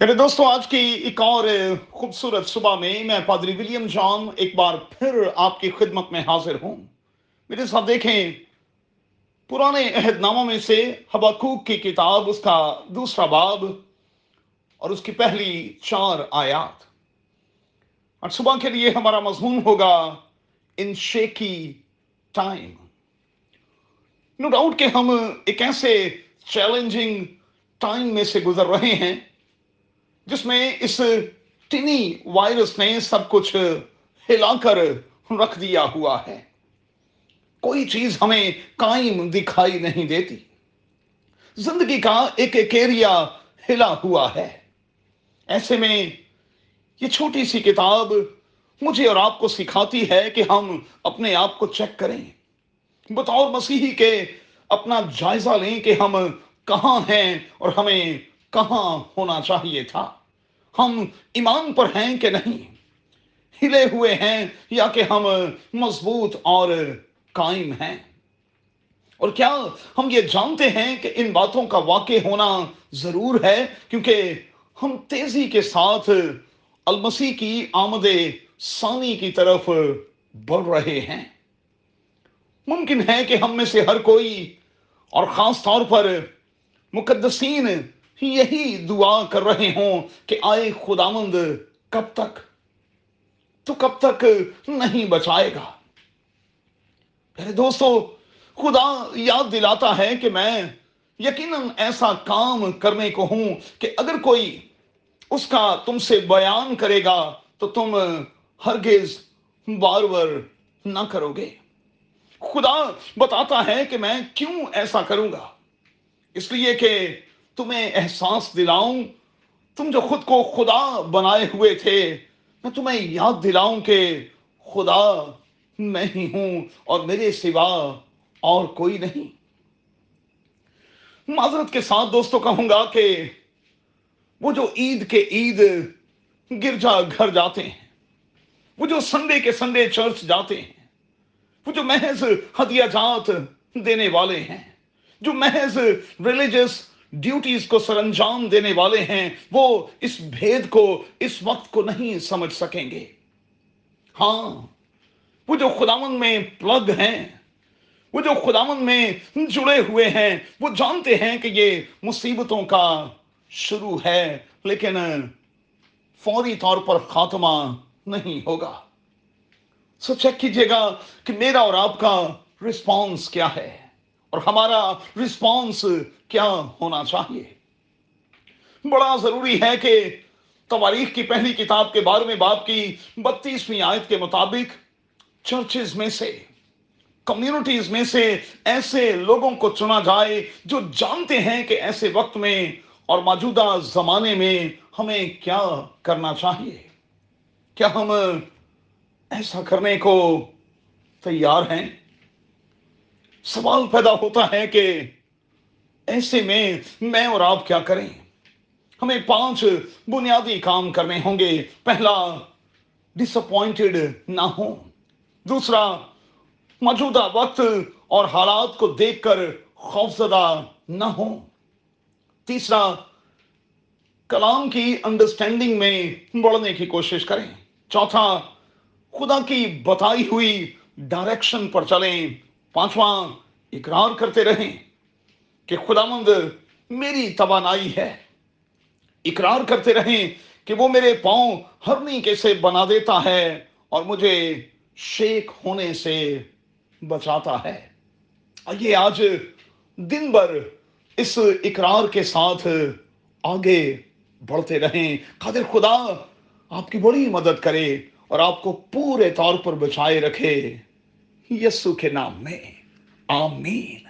یعنی میرے دوستوں آج کی ایک اور خوبصورت صبح میں میں پادری ولیم جان ایک بار پھر آپ کی خدمت میں حاضر ہوں۔ میرے ساتھ دیکھیں، پرانے عہد ناموں میں سے حباکوک کی کتاب، اس کا دوسرا باب اور اس کی پہلی چار آیات۔ اور صبح کے لیے ہمارا مضمون ہوگا ان شیکی ٹائم۔ نو ڈاؤٹ کہ ہم ایک ایسے چیلنجنگ ٹائم میں سے گزر رہے ہیں جس میں اس ٹنی وائرس نے سب کچھ ہلا کر رکھ دیا ہوا ہے۔ کوئی چیز ہمیں قائم دکھائی نہیں دیتی۔ زندگی کا ایک ایک ایریا ہلا ہوا ہے۔ ایسے میں یہ چھوٹی سی کتاب مجھے اور آپ کو سکھاتی ہے کہ ہم اپنے آپ کو چیک کریں۔ بطور مسیحی کے اپنا جائزہ لیں کہ ہم کہاں ہیں اور ہمیں کہاں ہونا چاہیے تھا؟ ہم ایمان پر ہیں کہ نہیں؟ ہلے ہوئے ہیں یا کہ ہم مضبوط اور قائم ہیں؟ اور کیا ہم یہ جانتے ہیں کہ ان باتوں کا واقع ہونا ضرور ہے؟ کیونکہ ہم تیزی کے ساتھ المسی کی آمد ثانی کی طرف بڑھ رہے ہیں۔ ممکن ہے کہ ہم میں سے ہر کوئی اور خاص طور پر مقدسین یہی دعا کر رہے ہوں کہ آئے خداوند کب تک؟ تو کب تک نہیں بچائے گا؟ میرے دوستو، خدا یاد دلاتا ہے کہ میں یقیناً ایسا کام کرنے کو ہوں کہ اگر کوئی اس کا تم سے بیان کرے گا تو تم ہرگز بار بار نہ کرو گے خدا بتاتا ہے کہ میں کیوں ایسا کروں گا؟ اس لیے کہ تمہیں احساس دلاؤں؟ تم جو خود کو خدا بنائے ہوئے تھے، میں تمہیں یاد دلاؤں کہ خدا میں ہی ہوں اور میرے سوا اور کوئی نہیں۔ معذرت کے ساتھ دوستوں، کہوں گا کہ وہ جو عید کے عید گرجا گھر جاتے ہیں، وہ جو سنڈے کے سنڈے چرچ جاتے ہیں، وہ جو محض ہدیہ جات دینے والے ہیں، جو محض ریلیجس ڈیوٹیز کو سر انجام دینے والے ہیں، وہ اس بھید کو، اس وقت کو نہیں سمجھ سکیں گے۔ ہاں وہ جو خداون میں پلگ ہیں، وہ جو خداون میں جڑے ہوئے ہیں، وہ جانتے ہیں کہ یہ مصیبتوں کا شروع ہے، لیکن فوری طور پر خاتمہ نہیں ہوگا۔ سو چیک کیجیے گا کہ میرا اور آپ کا رسپانس کیا ہے۔ اور ہمارا رسپانس کیا ہونا چاہیے؟ بڑا ضروری ہے کہ تواریخ کی پہلی کتاب کے بارے میں باپ کی، بتیسویں آیت کے مطابق چرچز میں سے کمیونٹیز میں سے ایسے لوگوں کو چنا جائے جو جانتے ہیں کہ ایسے وقت میں اور موجودہ زمانے میں ہمیں کیا کرنا چاہیے؟ کیا ہم ایسا کرنے کو تیار ہیں؟ سوال پیدا ہوتا ہے کہ ایسے میں میں اور آپ کیا کریں؟ ہمیں پانچ بنیادی کام کرنے ہوں گے۔ پہلا ڈس اپوائنٹڈ نہ ہو دوسرا، موجودہ وقت اور حالات کو دیکھ کر خوفزدہ نہ ہو تیسرا، کلام کی انڈرسٹینڈنگ میں بڑھنے کی کوشش کریں۔ چوتھا، خدا کی بتائی ہوئی ڈائریکشن پر چلیں۔ پانچواں اقرار کرتے رہیں کہ خدا مند میری توانائی ہے۔ اقرار کرتے رہیں کہ وہ میرے پاؤں ہرنی کیسے بنا دیتا ہے اور مجھے شیک ہونے سے بچاتا ہے۔ آئیے آج دن بھر اس اقرار کے ساتھ آگے بڑھتے رہیں۔ قادر خدا، آپ کی بڑی مدد کرے اور آپ کو پورے طور پر بچائے رکھے۔ یسو کے نام میں آمین۔